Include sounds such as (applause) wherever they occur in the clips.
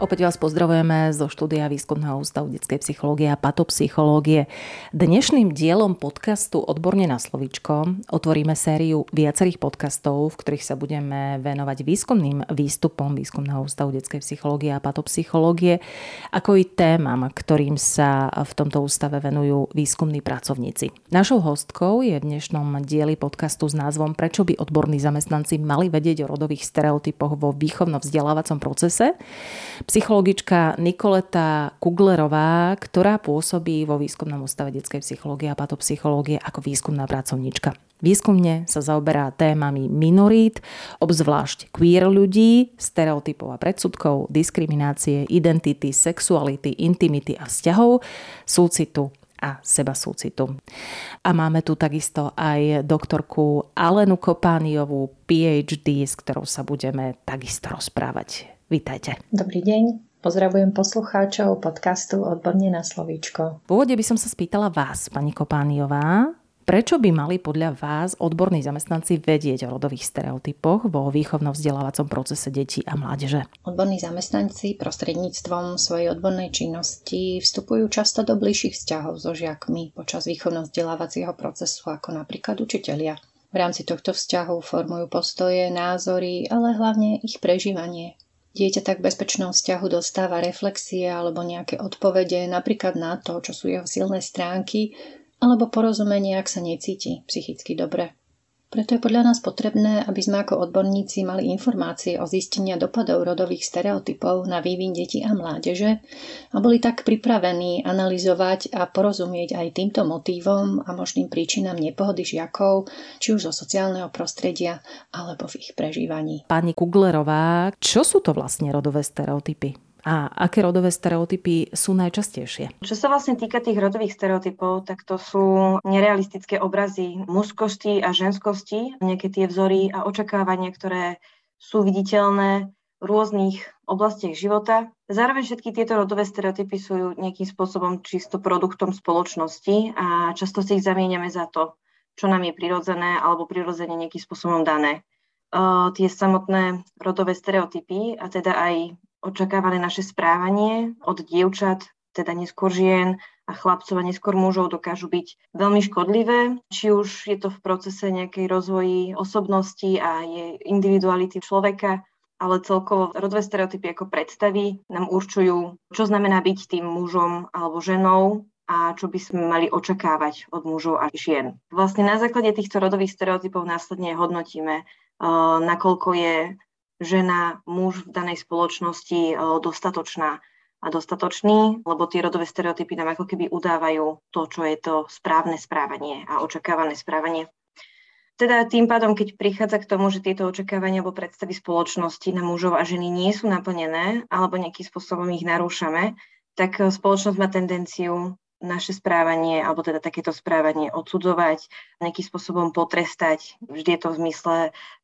Opäť vás pozdravujeme zo štúdia Výskumného ústavu detskej psychológie a patopsychológie. Dnešným dielom podcastu Odborne na slovičko otvoríme sériu viacerých podcastov, v ktorých sa budeme venovať výskumným výstupom Výskumného ústavu detskej psychológie a patopsychológie, ako i témam, ktorým sa v tomto ústave venujú výskumní pracovníci. Našou hostkou je v dnešnom dieli podcastu s názvom Prečo by odborní zamestnanci mali vedieť o rodových stereotypoch vo výchovno-vzdelávacom procese psychologička Nikoleta Kuglerová, ktorá pôsobí vo výskumnom ústave detskej psychológie a patopsychológie ako výskumná pracovníčka. Výskumne sa zaoberá témami minorít, obzvlášť queer ľudí, stereotypov a predsudkov, diskriminácie, identity, sexuality, intimity a vzťahov, súcitu a seba súcitu. A máme tu takisto aj doktorku Alenu Kopániovú, PhD, s ktorou sa budeme takisto rozprávať Vítajte. Dobrý deň. Pozdravujem poslucháčov podcastu Odborne na slovíčko. V úvode by som sa spýtala vás, pani Kopániová, Prečo by mali podľa vás odborní zamestnanci vedieť o rodových stereotypoch vo výchovno-vzdelávacom procese detí a mládeže? Odborní zamestnanci prostredníctvom svojej odbornej činnosti vstupujú často do bližších vzťahov so žiakmi počas výchovno-vzdelávacieho procesu, ako napríklad učitelia. V rámci tohto vzťahu formujú postoje, názory, ale hlavne ich prežívanie Dieťa tak v bezpečnom vzťahu dostáva reflexie alebo nejaké odpovede napríklad na to, čo sú jeho silné stránky, alebo porozumenie, ak sa necíti psychicky dobre. Preto je podľa nás potrebné, aby sme ako odborníci mali informácie o zistenia dopadov rodových stereotypov na vývin detí a mládeže a boli tak pripravení analyzovať a porozumieť aj týmto motívom a možným príčinám nepohody žiakov, či už zo sociálneho prostredia alebo v ich prežívaní. Pani Kuglerová, čo sú to vlastne rodové stereotypy? A aké rodové stereotypy sú najčastejšie? Čo sa vlastne týka tých rodových stereotypov, tak to sú nerealistické obrazy mužskosti a ženskosti, nejaké tie vzory a očakávania, ktoré sú viditeľné v rôznych oblastiach života. Zároveň všetky tieto rodové stereotypy sú nejakým spôsobom čisto produktom spoločnosti a často si ich zamieňame za to, čo nám je prirodzené alebo prirodzene nejakým spôsobom dané. Uh, tie samotné rodové stereotypy a teda aj očakávané naše správanie od dievčat, teda neskôr žien a chlapcov a neskôr mužov dokážu byť veľmi škodlivé, či už je to v procese nejakej rozvoji osobnosti a jej individuality človeka, ale celkovo rodové stereotypy ako predstavy nám určujú, čo znamená byť tým mužom alebo ženou a čo by sme mali očakávať od mužov a žien. Vlastne na základe týchto rodových stereotypov následne hodnotíme, uh, nakoľko je žena, muž v danej spoločnosti e, dostatočná a dostatočný, lebo tie rodové stereotypy nám ako keby udávajú to, čo je to správne správanie a očakávané správanie. Teda tým pádom, keď prichádza k tomu, že tieto očakávania alebo predstavy spoločnosti na mužov a ženy nie sú naplnené alebo nejakým spôsobom ich narúšame, tak spoločnosť má tendenciu naše správanie, alebo teda takéto správanie odsudzovať, nejakým spôsobom potrestať. Vždy je to v zmysle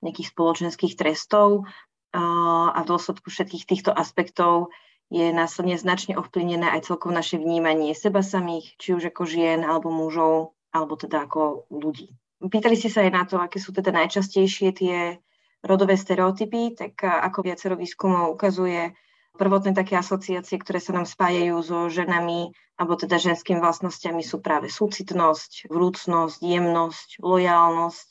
nejakých spoločenských trestov a v dôsledku všetkých týchto aspektov je následne značne ovplyvnené aj celkom naše vnímanie seba samých, či už ako žien alebo mužov, alebo teda ako ľudí. Pýtali ste sa aj na to, aké sú teda najčastejšie tie rodové stereotypy, tak ako viacero výskumov ukazuje, prvotné také asociácie, ktoré sa nám spájajú so ženami, alebo teda ženskými vlastnosťami sú práve súcitnosť, vrúcnosť, jemnosť, lojálnosť.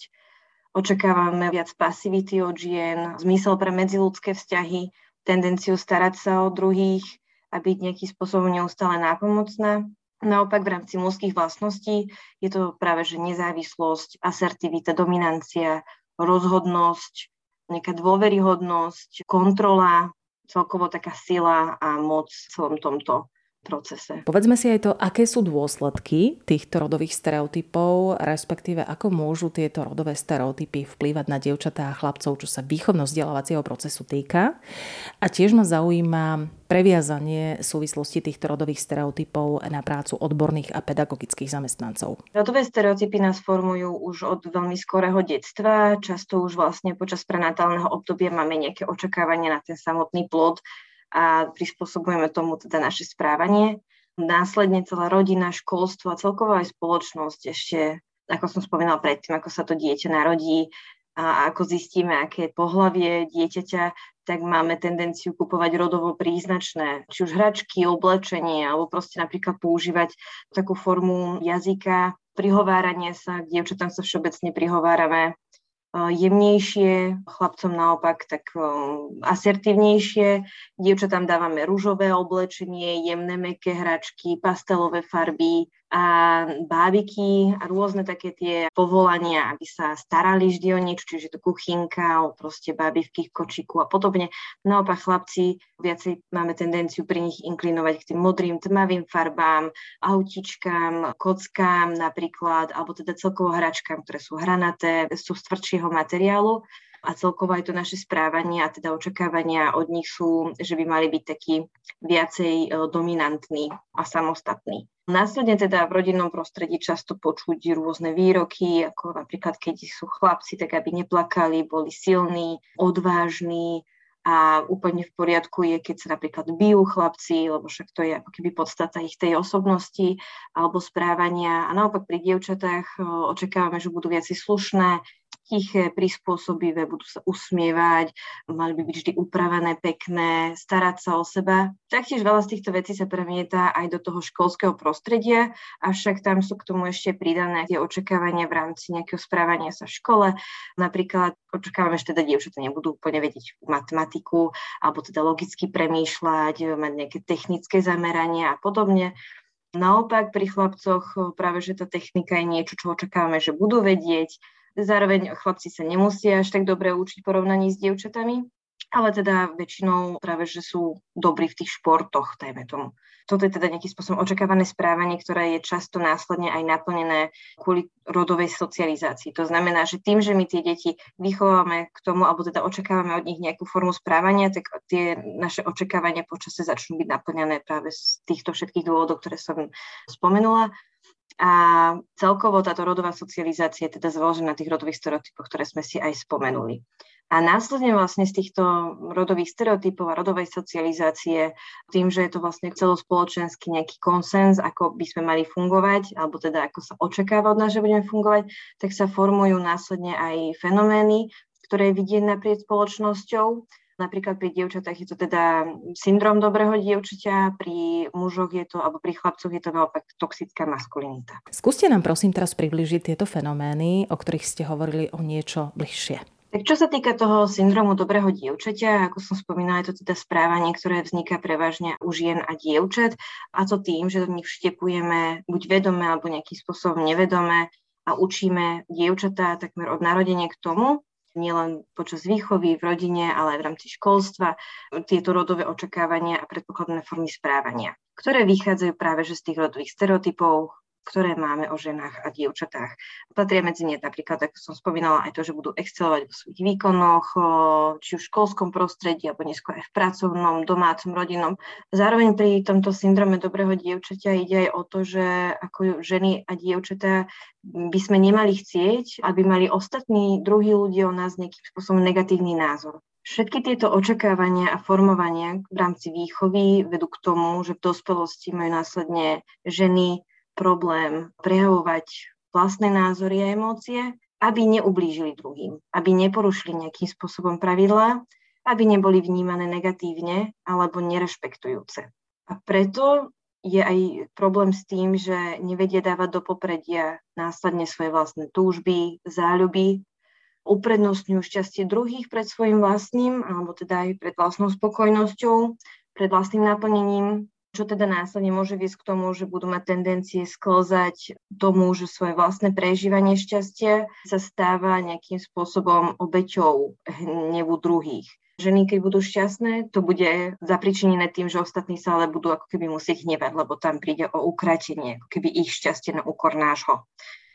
Očakávame viac pasivity od žien, zmysel pre medziludské vzťahy, tendenciu starať sa o druhých a byť nejakým spôsobom neustále nápomocná. Naopak v rámci mužských vlastností je to práve že nezávislosť, asertivita, dominancia, rozhodnosť, nejaká dôveryhodnosť, kontrola, celkovo taká sila a moc v celom tomto procese. Povedzme si aj to, aké sú dôsledky týchto rodových stereotypov, respektíve ako môžu tieto rodové stereotypy vplývať na dievčatá a chlapcov, čo sa výchovno-vzdelávacieho procesu týka. A tiež ma zaujíma previazanie súvislosti týchto rodových stereotypov na prácu odborných a pedagogických zamestnancov. Rodové stereotypy nás formujú už od veľmi skorého detstva. Často už vlastne počas prenatálneho obdobia máme nejaké očakávanie na ten samotný plod a prispôsobujeme tomu teda naše správanie. následne celá rodina, školstvo a celková aj spoločnosť ešte, ako som spomínala predtým, ako sa to dieťa narodí a ako zistíme, aké je pohlavie dieťaťa, tak máme tendenciu kupovať rodovo príznačné, či už hračky, oblečenie, alebo proste napríklad používať takú formu jazyka, prihováranie sa, k dievčatám sa všeobecne prihovárame jemnejšie, chlapcom naopak tak asertívnejšie. Dievčatám dávame rúžové oblečenie, jemné meké hračky, pastelové farby, a bábiky a rôzne také tie povolania, aby sa starali vždy o niečo, čiže to kuchynka, o proste bábivky, kočiku a podobne. Naopak chlapci viacej máme tendenciu pri nich inklinovať k tým modrým, tmavým farbám, autičkám, kockám napríklad, alebo teda celkovo hračkám, ktoré sú hranaté, sú z tvrdšieho materiálu a celkovo aj to naše správanie a teda očakávania od nich sú, že by mali byť takí viacej e, dominantní a samostatní. Následne teda v rodinnom prostredí často počuť rôzne výroky, ako napríklad keď sú chlapci, tak aby neplakali, boli silní, odvážni, a úplne v poriadku je, keď sa napríklad bijú chlapci, lebo však to je ako keby podstata ich tej osobnosti alebo správania. A naopak pri dievčatách očakávame, že budú viac slušné, tiché, prispôsobivé, budú sa usmievať, mali by byť vždy upravené, pekné, starať sa o seba. Taktiež veľa z týchto vecí sa premieta aj do toho školského prostredia, avšak tam sú k tomu ešte pridané tie očakávania v rámci nejakého správania sa v škole. Napríklad očakávame, že teda dievčatá nebudú úplne vedieť matematiku, alebo teda logicky premýšľať, mať nejaké technické zameranie a podobne. Naopak pri chlapcoch práve, že tá technika je niečo, čo očakávame, že budú vedieť, Zároveň chlapci sa nemusia až tak dobre učiť porovnaní s dievčatami, ale teda väčšinou práve, že sú dobrí v tých športoch, dajme tomu. Toto je teda nejakým spôsobom očakávané správanie, ktoré je často následne aj naplnené kvôli rodovej socializácii. To znamená, že tým, že my tie deti vychovávame k tomu, alebo teda očakávame od nich nejakú formu správania, tak tie naše očakávania počase začnú byť naplnené práve z týchto všetkých dôvodov, ktoré som spomenula. A celkovo táto rodová socializácia je teda založená na tých rodových stereotypoch, ktoré sme si aj spomenuli. A následne vlastne z týchto rodových stereotypov a rodovej socializácie, tým, že je to vlastne celospoločenský nejaký konsens, ako by sme mali fungovať, alebo teda ako sa očakáva od nás, že budeme fungovať, tak sa formujú následne aj fenomény, ktoré vidieť naprieč spoločnosťou Napríklad pri dievčatách je to teda syndrom dobrého dievčaťa, pri mužoch je to, alebo pri chlapcoch je to naopak toxická maskulinita. Skúste nám prosím teraz približiť tieto fenomény, o ktorých ste hovorili o niečo bližšie. Tak čo sa týka toho syndromu dobrého dievčaťa, ako som spomínala, je to teda správanie, ktoré vzniká prevažne u žien a dievčat a to tým, že do nich vštepujeme buď vedome alebo nejakým spôsobom nevedome a učíme dievčatá takmer od narodenia k tomu, nielen počas výchovy v rodine, ale aj v rámci školstva, tieto rodové očakávania a predpokladné formy správania, ktoré vychádzajú práve že z tých rodových stereotypov, ktoré máme o ženách a dievčatách. Patria medzi ne napríklad, ako som spomínala, aj to, že budú excelovať vo svojich výkonoch, či už v školskom prostredí, alebo neskôr aj v pracovnom, domácom, rodinnom. Zároveň pri tomto syndrome dobrého dievčaťa ide aj o to, že ako ženy a dievčatá by sme nemali chcieť, aby mali ostatní druhí ľudia o nás nejakým spôsobom negatívny názor. Všetky tieto očakávania a formovania v rámci výchovy vedú k tomu, že v dospelosti majú následne ženy problém prejavovať vlastné názory a emócie, aby neublížili druhým, aby neporušili nejakým spôsobom pravidlá, aby neboli vnímané negatívne alebo nerešpektujúce. A preto je aj problém s tým, že nevedia dávať do popredia následne svoje vlastné túžby, záľuby, uprednostňujú šťastie druhých pred svojim vlastným, alebo teda aj pred vlastnou spokojnosťou, pred vlastným naplnením čo teda následne môže viesť k tomu, že budú mať tendencie sklzať tomu, že svoje vlastné prežívanie šťastia sa stáva nejakým spôsobom obeťou hnevu druhých. Ženy, keď budú šťastné, to bude zapričinené tým, že ostatní sa ale budú ako keby musieť hnevať, lebo tam príde o ukratenie, ako keby ich šťastie na úkor nášho.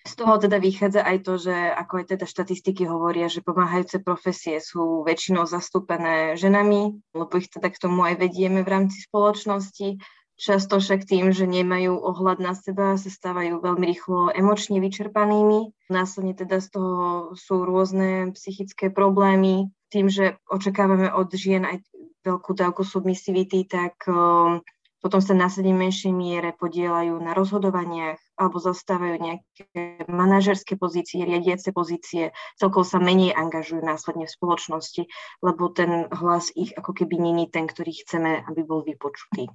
Z toho teda vychádza aj to, že ako aj teda štatistiky hovoria, že pomáhajúce profesie sú väčšinou zastúpené ženami, lebo ich teda k tomu aj vedieme v rámci spoločnosti. Často však tým, že nemajú ohľad na seba, sa stávajú veľmi rýchlo emočne vyčerpanými. Následne teda z toho sú rôzne psychické problémy. Tým, že očakávame od žien aj veľkú dávku submisivity, tak um, potom sa následne menšej miere podielajú na rozhodovaniach alebo zastávajú nejaké manažerské pozície, riadiace pozície, celkovo sa menej angažujú následne v spoločnosti, lebo ten hlas ich ako keby není ten, ktorý chceme, aby bol vypočutý.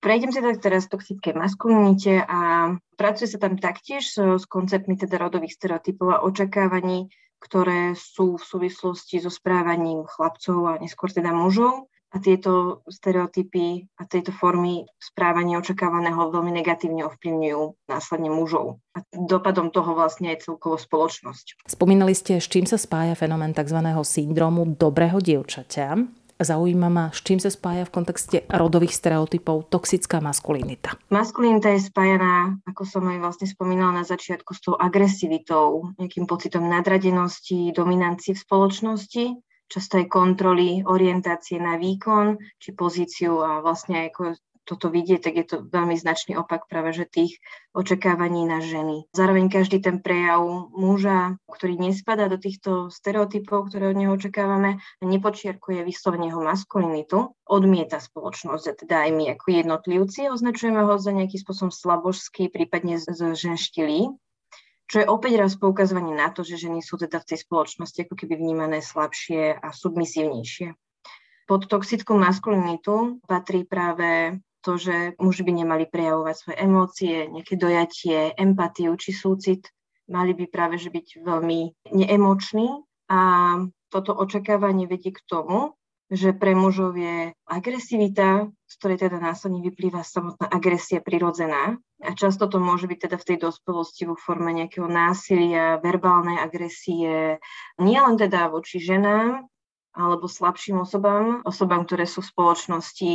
Prejdem sa teda teraz toxickej maskulinite a pracuje sa tam taktiež s konceptmi teda rodových stereotypov a očakávaní, ktoré sú v súvislosti so správaním chlapcov a neskôr teda mužov a tieto stereotypy a tieto formy správania očakávaného veľmi negatívne ovplyvňujú následne mužov. A dopadom toho vlastne je celkovo spoločnosť. Spomínali ste, s čím sa spája fenomén tzv. syndromu dobrého dievčaťa. Zaujíma ma, s čím sa spája v kontexte rodových stereotypov toxická maskulinita. Maskulinita je spájaná, ako som aj vlastne spomínala na začiatku, s tou agresivitou, nejakým pocitom nadradenosti, dominancie v spoločnosti často aj kontroly, orientácie na výkon či pozíciu a vlastne ako toto vidieť, tak je to veľmi značný opak práve že tých očakávaní na ženy. Zároveň každý ten prejav muža, ktorý nespadá do týchto stereotypov, ktoré od neho očakávame, nepočiarkuje vyslovene jeho maskulinitu, odmieta spoločnosť a teda aj my ako jednotlivci označujeme ho za nejaký spôsob slabožský, prípadne ženštilý čo je opäť raz poukazovanie na to, že ženy sú teda v tej spoločnosti ako keby vnímané slabšie a submisívnejšie. Pod toxickú maskulinitu patrí práve to, že muži by nemali prejavovať svoje emócie, nejaké dojatie, empatiu či súcit. Mali by práve že byť veľmi neemoční a toto očakávanie vedie k tomu, že pre mužov je agresivita, z ktorej teda následne vyplýva samotná agresia prirodzená. A často to môže byť teda v tej dospelosti vo forme nejakého násilia, verbálnej agresie, nielen teda voči ženám, alebo slabším osobám, osobám, ktoré sú v spoločnosti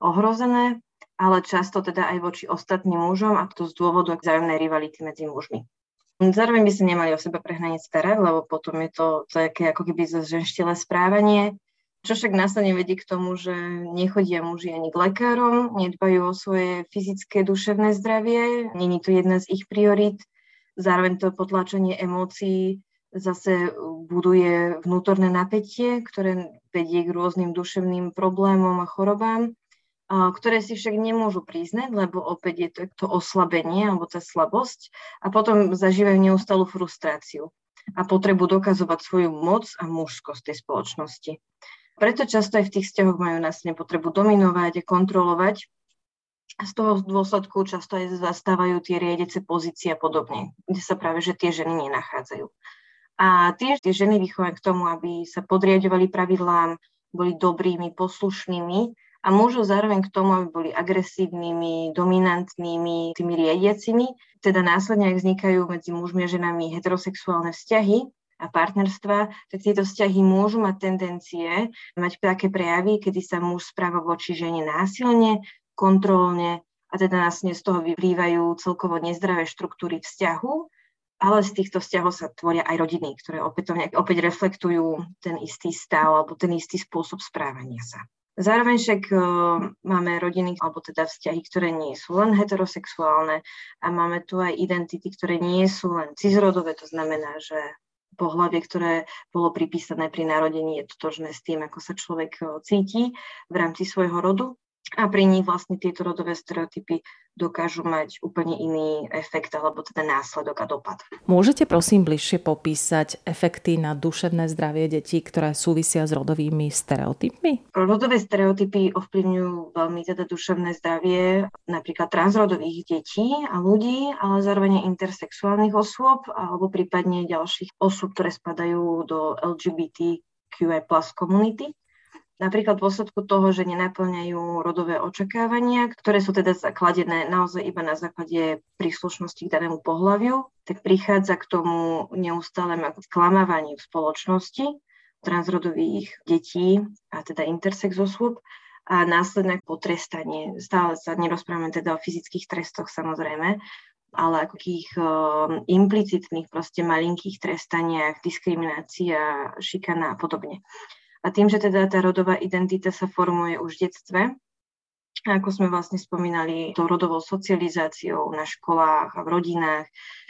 ohrozené, ale často teda aj voči ostatným mužom a to z dôvodu vzájomnej rivality medzi mužmi. Zároveň by sa nemali o seba prehnane starať, lebo potom je to také ako keby ženštilé správanie, čo však následne vedie k tomu, že nechodia muži ani k lekárom, nedbajú o svoje fyzické, duševné zdravie, není to jedna z ich priorít. Zároveň to potláčanie emócií zase buduje vnútorné napätie, ktoré vedie k rôznym duševným problémom a chorobám, ktoré si však nemôžu priznať, lebo opäť je to, to oslabenie alebo tá slabosť a potom zažívajú neustalú frustráciu a potrebu dokazovať svoju moc a mužskosť tej spoločnosti. Preto často aj v tých vzťahoch majú následne potrebu dominovať a kontrolovať. A z toho dôsledku často aj zastávajú tie riedece pozície a podobne, kde sa práve že tie ženy nenachádzajú. A tiež tie ženy vychovajú k tomu, aby sa podriadovali pravidlám, boli dobrými, poslušnými a môžu zároveň k tomu, aby boli agresívnymi, dominantnými, tými riadiacimi. Teda následne, ak vznikajú medzi mužmi a ženami heterosexuálne vzťahy, a partnerstva, tak tieto vzťahy môžu mať tendencie mať také prejavy, kedy sa muž správa voči žene násilne, kontrolne a teda následne z toho vyplývajú celkovo nezdravé štruktúry vzťahu, ale z týchto vzťahov sa tvoria aj rodiny, ktoré opätovne, opäť reflektujú ten istý stav alebo ten istý spôsob správania sa. Zároveň však uh, máme rodiny alebo teda vzťahy, ktoré nie sú len heterosexuálne a máme tu aj identity, ktoré nie sú len cizrodové, to znamená, že pohľavie, ktoré bolo pripísané pri narodení, je totožné s tým, ako sa človek eh, cíti v rámci svojho rodu. A pri nich vlastne tieto rodové stereotypy dokážu mať úplne iný efekt alebo teda následok a dopad. Môžete prosím bližšie popísať efekty na duševné zdravie detí, ktoré súvisia s rodovými stereotypmi? Rodové stereotypy ovplyvňujú veľmi teda duševné zdravie napríklad transrodových detí a ľudí, ale zároveň intersexuálnych osôb alebo prípadne ďalších osôb, ktoré spadajú do LGBTQI plus komunity. Napríklad v dôsledku toho, že nenaplňajú rodové očakávania, ktoré sú teda zakladené naozaj iba na základe príslušnosti k danému pohľaviu, tak prichádza k tomu neustálemu sklamávaniu v spoločnosti transrodových detí a teda intersex osôb a následné potrestanie. Stále sa nerozprávame teda o fyzických trestoch samozrejme, ale ako takých uh, implicitných, proste malinkých trestaniach, diskriminácia, šikana a podobne. A tým, že teda tá rodová identita sa formuje už v detstve, ako sme vlastne spomínali, tou rodovou socializáciou na školách a v rodinách,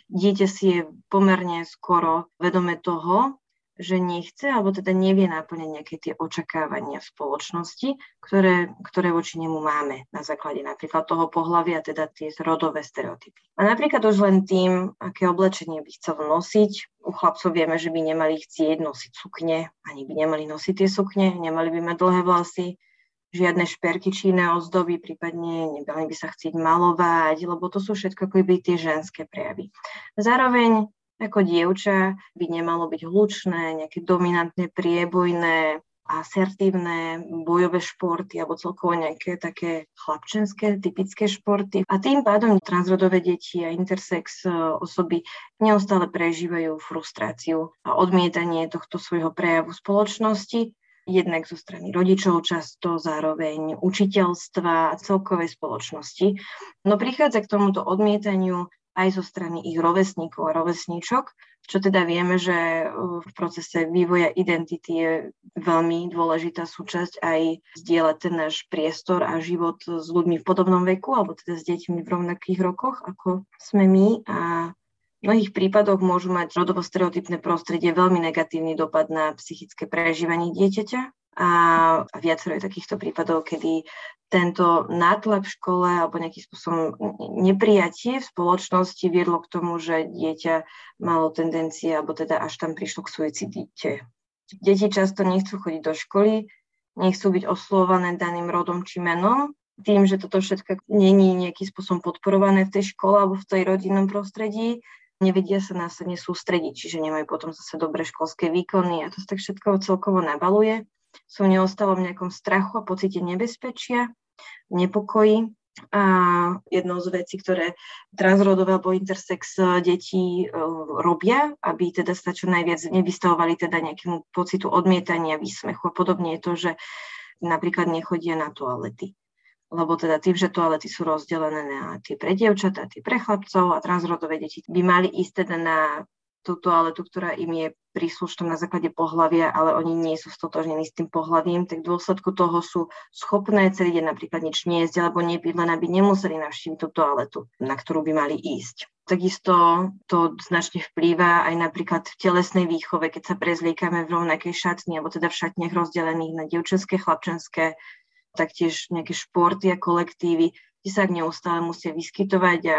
dieťa si je pomerne skoro vedome toho, že nechce alebo teda nevie naplňať nejaké tie očakávania spoločnosti, ktoré, ktoré voči nemu máme na základe napríklad toho pohľavia, teda tie rodové stereotypy. A napríklad už len tým, aké oblečenie by chcel nosiť, u chlapcov vieme, že by nemali chcieť nosiť sukne, ani by nemali nosiť tie sukne, nemali by mať dlhé vlasy, žiadne šperky či iné ozdoby, prípadne nemali by sa chcieť malovať, lebo to sú všetko akoby tie ženské prejavy. Zároveň ako dievča by nemalo byť hlučné, nejaké dominantné, priebojné, asertívne bojové športy alebo celkovo nejaké také chlapčenské, typické športy. A tým pádom transrodové deti a intersex e, osoby neustále prežívajú frustráciu a odmietanie tohto svojho prejavu spoločnosti jednak zo strany rodičov často, zároveň učiteľstva a celkovej spoločnosti. No prichádza k tomuto odmietaniu aj zo strany ich rovesníkov a rovesníčok, čo teda vieme, že uh, v procese vývoja identity je veľmi dôležitá súčasť aj zdieľať ten náš priestor a život s ľuďmi v podobnom veku, alebo teda s deťmi v rovnakých rokoch, ako sme my. A v mnohých prípadoch môžu mať rodovo stereotypné prostredie veľmi negatívny dopad na psychické prežívanie dieťaťa a viacero je takýchto prípadov, kedy tento nátlak v škole alebo nejakým spôsobom neprijatie v spoločnosti viedlo k tomu, že dieťa malo tendencie, alebo teda až tam prišlo k suicidite. Deti často nechcú chodiť do školy, nechcú byť oslovované daným rodom či menom, tým, že toto všetko není nejakým spôsobom podporované v tej škole alebo v tej rodinnom prostredí, nevedia sa následne sústrediť, čiže nemajú potom zase dobré školské výkony a to sa tak všetko celkovo nabaluje. Sú v neostálom nejakom strachu a pocite nebezpečia nepokoji. A jednou z vecí, ktoré transrodové alebo intersex e, deti e, robia, aby teda sa čo najviac nevystavovali teda nejakému pocitu odmietania, výsmechu a podobne je to, že napríklad nechodia na toalety. Lebo teda tým, že toalety sú rozdelené na tie pre dievčatá, tie pre chlapcov a transrodové deti by mali ísť teda na tú toaletu, ktorá im je príslušná na základe pohľavia, ale oni nie sú stotožnení s tým pohľavím, tak v dôsledku toho sú schopné celý deň napríklad nič niesť alebo nepiť, len aby nemuseli navštíviť tú toaletu, na ktorú by mali ísť. Takisto to značne vplýva aj napríklad v telesnej výchove, keď sa prezliekame v rovnakej šatni, alebo teda v šatniach rozdelených na dievčenské, chlapčenské, taktiež nejaké športy a kolektívy, kde sa neustále musia vyskytovať a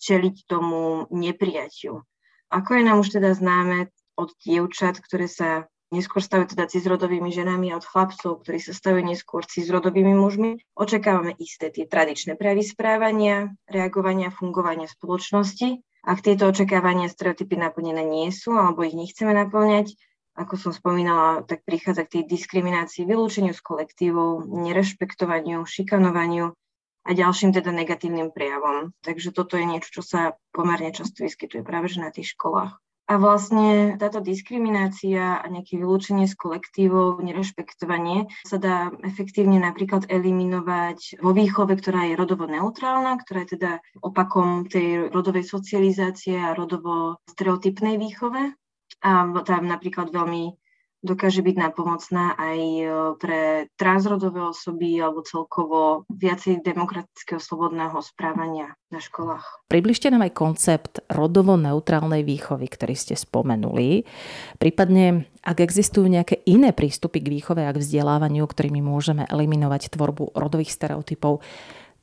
čeliť tomu nepriatiu. Ako je nám už teda známe od dievčat, ktoré sa neskôr stavujú teda cizrodovými ženami a od chlapcov, ktorí sa stavujú neskôr cizrodovými mužmi, očakávame isté tie tradičné prejavy správania, reagovania, fungovania spoločnosti. Ak tieto očakávania stereotypy naplnené nie sú alebo ich nechceme naplňať, ako som spomínala, tak prichádza k tej diskriminácii, vylúčeniu z kolektívov, nerešpektovaniu, šikanovaniu a ďalším teda negatívnym prejavom. Takže toto je niečo, čo sa pomerne často vyskytuje práve že na tých školách. A vlastne táto diskriminácia a nejaké vylúčenie z kolektívov, nerešpektovanie sa dá efektívne napríklad eliminovať vo výchove, ktorá je rodovo neutrálna, ktorá je teda opakom tej rodovej socializácie a rodovo stereotypnej výchove. A tam napríklad veľmi dokáže byť napomocná aj e, pre transrodové osoby alebo celkovo viacej demokratického slobodného správania na školách. Približte nám aj koncept rodovo neutrálnej výchovy, ktorý ste spomenuli. Prípadne, ak existujú nejaké iné prístupy k výchove a k vzdelávaniu, ktorými môžeme eliminovať tvorbu rodových stereotypov,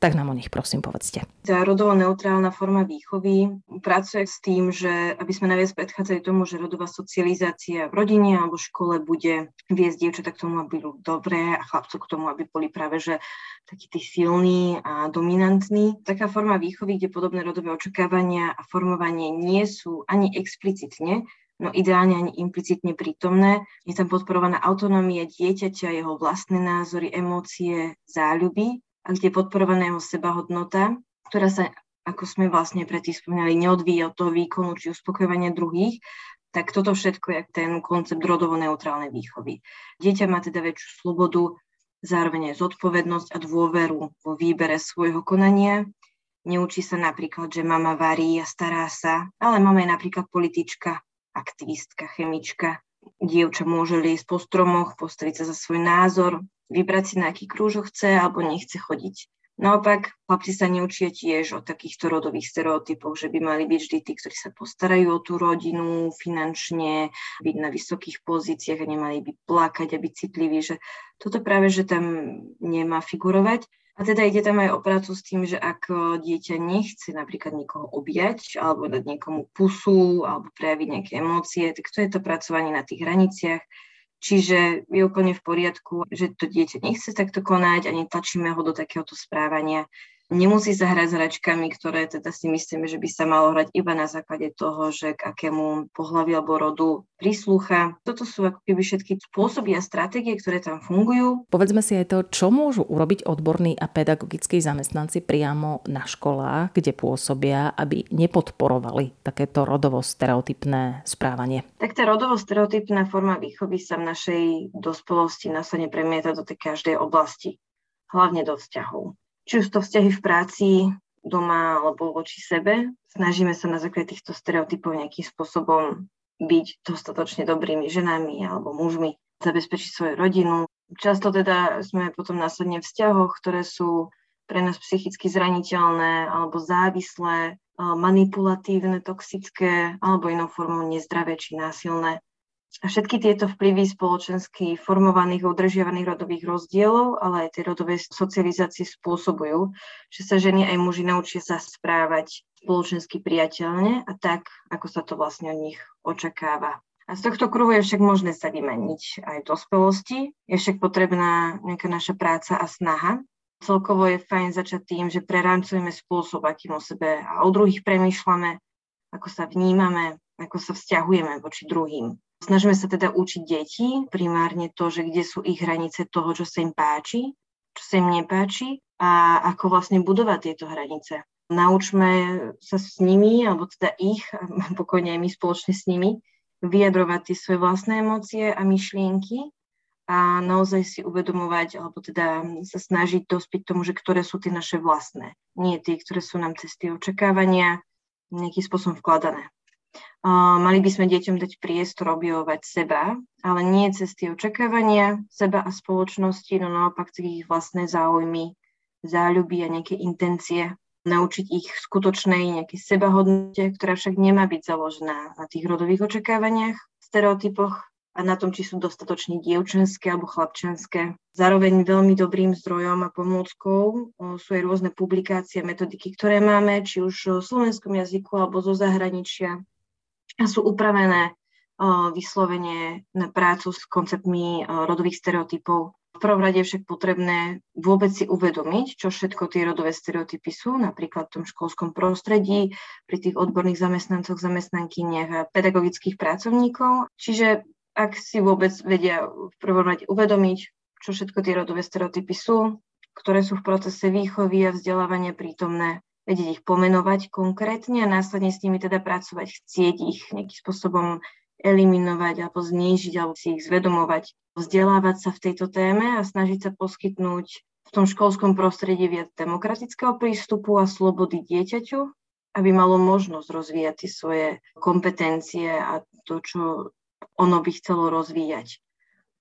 tak nám o nich prosím povedzte. Tá rodovo neutrálna forma výchovy pracuje s tým, že aby sme naviac predchádzali tomu, že rodová socializácia v rodine alebo v škole bude viesť dievčatá k tomu, aby boli dobré a chlapcov k tomu, aby boli práve že takí tí silní a dominantní. Taká forma výchovy, kde podobné rodové očakávania a formovanie nie sú ani explicitne, no ideálne ani implicitne prítomné. Je tam podporovaná autonómia dieťaťa, jeho vlastné názory, emócie, záľuby a kde podporovaná jeho sebahodnota, ktorá sa, ako sme vlastne predtým spomínali, neodvíja od toho výkonu či uspokojovania druhých, tak toto všetko je ten koncept rodovo-neutrálnej výchovy. Dieťa má teda väčšiu slobodu, zároveň aj zodpovednosť a dôveru vo výbere svojho konania. Neučí sa napríklad, že mama varí a stará sa, ale mama je napríklad politička, aktivistka, chemička. Dievča môže liesť po stromoch, postaviť sa za svoj názor, vybrať si, na aký krúžok chce alebo nechce chodiť. Naopak, chlapci sa neučia tiež o takýchto rodových stereotypoch, že by mali byť vždy tí, ktorí sa postarajú o tú rodinu finančne, byť na vysokých pozíciách a nemali by plakať a byť citliví, že toto práve, že tam nemá figurovať. A teda ide tam aj o prácu s tým, že ak dieťa nechce napríklad niekoho objať alebo dať niekomu pusu alebo prejaviť nejaké emócie, tak to je to pracovanie na tých hraniciach, Čiže je úplne v poriadku, že to dieťa nechce takto konať a netlačíme ho do takéhoto správania. Nemusí sa hrať s hračkami, ktoré teda si myslíme, že by sa malo hrať iba na základe toho, že k akému pohľaviu alebo rodu prislúcha. Toto sú ako keby všetky spôsoby a stratégie, ktoré tam fungujú. Povedzme si aj to, čo môžu urobiť odborní a pedagogickí zamestnanci priamo na školách, kde pôsobia, aby nepodporovali takéto rodovo stereotypné správanie. Tak tá rodovo stereotypná forma výchovy sa v našej dospelosti následne premieta do tej každej oblasti, hlavne do vzťahov či už to vzťahy v práci, doma alebo voči sebe. Snažíme sa na základe týchto stereotypov nejakým spôsobom byť dostatočne dobrými ženami alebo mužmi, zabezpečiť svoju rodinu. Často teda sme potom následne v vzťahoch, ktoré sú pre nás psychicky zraniteľné alebo závislé, manipulatívne, toxické alebo inou formou nezdravé či násilné. A všetky tieto vplyvy spoločensky formovaných a udržiavaných rodových rozdielov, ale aj tej rodovej socializácie spôsobujú, že sa ženy aj muži naučia sa správať spoločensky priateľne a tak, ako sa to vlastne od nich očakáva. A z tohto kruhu je však možné sa vymeniť aj v dospelosti. Je však potrebná nejaká naša práca a snaha. Celkovo je fajn začať tým, že prerancujeme spôsob, akým o sebe a o druhých premýšľame, ako sa vnímame, ako sa vzťahujeme voči druhým. Snažíme sa teda učiť deti primárne to, že kde sú ich hranice toho, čo sa im páči, čo sa im nepáči a ako vlastne budovať tieto hranice. Naučme sa s nimi, alebo teda ich, (laughs) pokojne aj my spoločne s nimi, vyjadrovať tie svoje vlastné emócie a myšlienky a naozaj si uvedomovať, alebo teda sa snažiť dospiť tomu, že ktoré sú tie naše vlastné. Nie tie, ktoré sú nám cez tie očakávania nejakým spôsobom vkladané. Mali by sme deťom dať priestor objavovať seba, ale nie cez tie očakávania seba a spoločnosti, no naopak cez ich vlastné záujmy, záľuby a nejaké intencie. Naučiť ich skutočnej nejakej sebahodnote, ktorá však nemá byť založená na tých rodových očakávaniach, stereotypoch a na tom, či sú dostatočne dievčenské alebo chlapčenské. Zároveň veľmi dobrým zdrojom a pomôckou sú aj rôzne publikácie, metodiky, ktoré máme, či už v slovenskom jazyku alebo zo zahraničia, a sú upravené vyslovene na prácu s konceptmi rodových stereotypov. V prvom rade je však potrebné vôbec si uvedomiť, čo všetko tie rodové stereotypy sú, napríklad v tom školskom prostredí, pri tých odborných zamestnancoch, zamestnankyniach a pedagogických pracovníkov. Čiže ak si vôbec vedia v prvom rade uvedomiť, čo všetko tie rodové stereotypy sú, ktoré sú v procese výchovy a vzdelávania prítomné, vedieť ich pomenovať konkrétne a následne s nimi teda pracovať, chcieť ich nejakým spôsobom eliminovať alebo znížiť alebo si ich zvedomovať, vzdelávať sa v tejto téme a snažiť sa poskytnúť v tom školskom prostredí viac demokratického prístupu a slobody dieťaťu, aby malo možnosť rozvíjať tie svoje kompetencie a to, čo ono by chcelo rozvíjať.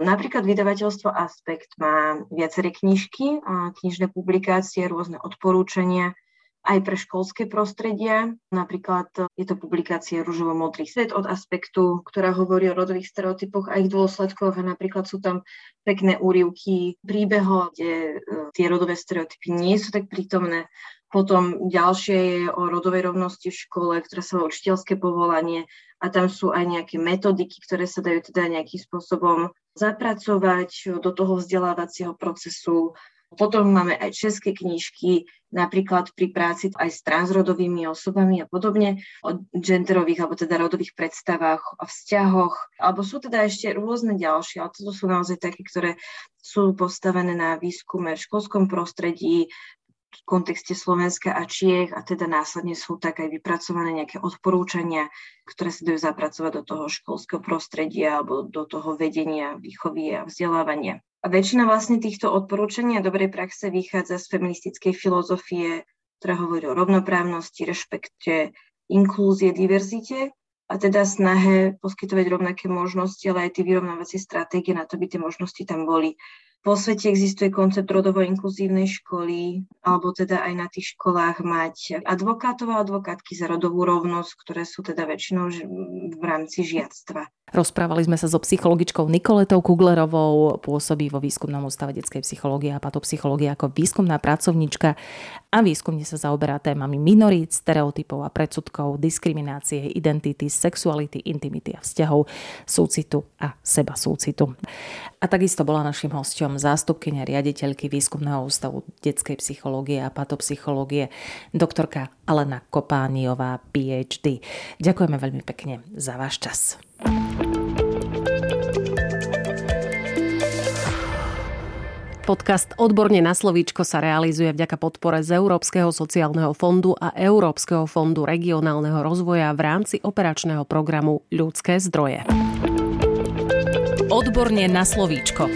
Napríklad vydavateľstvo Aspekt má viaceré knižky a knižné publikácie, rôzne odporúčania, aj pre školské prostredia. Napríklad je to publikácia Rúžovo-modrý svet od Aspektu, ktorá hovorí o rodových stereotypoch a ich dôsledkoch a napríklad sú tam pekné úrivky príbehov, kde e, tie rodové stereotypy nie sú tak prítomné. Potom ďalšie je o rodovej rovnosti v škole, ktorá sa volá učiteľské povolanie a tam sú aj nejaké metodiky, ktoré sa dajú teda nejakým spôsobom zapracovať do toho vzdelávacieho procesu, potom máme aj české knižky, napríklad pri práci aj s transrodovými osobami a podobne, o genderových alebo teda rodových predstavách, o vzťahoch, alebo sú teda ešte rôzne ďalšie, ale toto sú naozaj také, ktoré sú postavené na výskume v školskom prostredí, v kontexte Slovenska a Čiech a teda následne sú tak aj vypracované nejaké odporúčania, ktoré sa dajú zapracovať do toho školského prostredia alebo do toho vedenia, výchovy a vzdelávania. A väčšina vlastne týchto odporúčaní a dobrej praxe vychádza z feministickej filozofie, ktorá hovorí o rovnoprávnosti, rešpekte, inklúzie, diverzite a teda snahe poskytovať rovnaké možnosti, ale aj tie vyrovnávacie stratégie na to, aby tie možnosti tam boli. Po svete existuje koncept rodovo inkluzívnej školy, alebo teda aj na tých školách mať advokátov a advokátky za rodovú rovnosť, ktoré sú teda väčšinou v rámci žiadstva. Rozprávali sme sa so psychologičkou Nikoletou Kuglerovou, pôsobí vo výskumnom ústave detskej psychológie a patopsychológie ako výskumná pracovníčka a výskumne sa zaoberá témami minorít, stereotypov a predsudkov, diskriminácie, identity, sexuality, intimity a vzťahov, súcitu a seba súcitu. A takisto bola našim hostom zástupkynia riaditeľky výskumného ústavu detskej psychológie a patopsychológie, doktorka Alena Kopániová, PhD. Ďakujeme veľmi pekne za váš čas. Podcast Odborne na slovíčko sa realizuje vďaka podpore z Európskeho sociálneho fondu a Európskeho fondu regionálneho rozvoja v rámci operačného programu Ľudské zdroje. Odborne na slovíčko.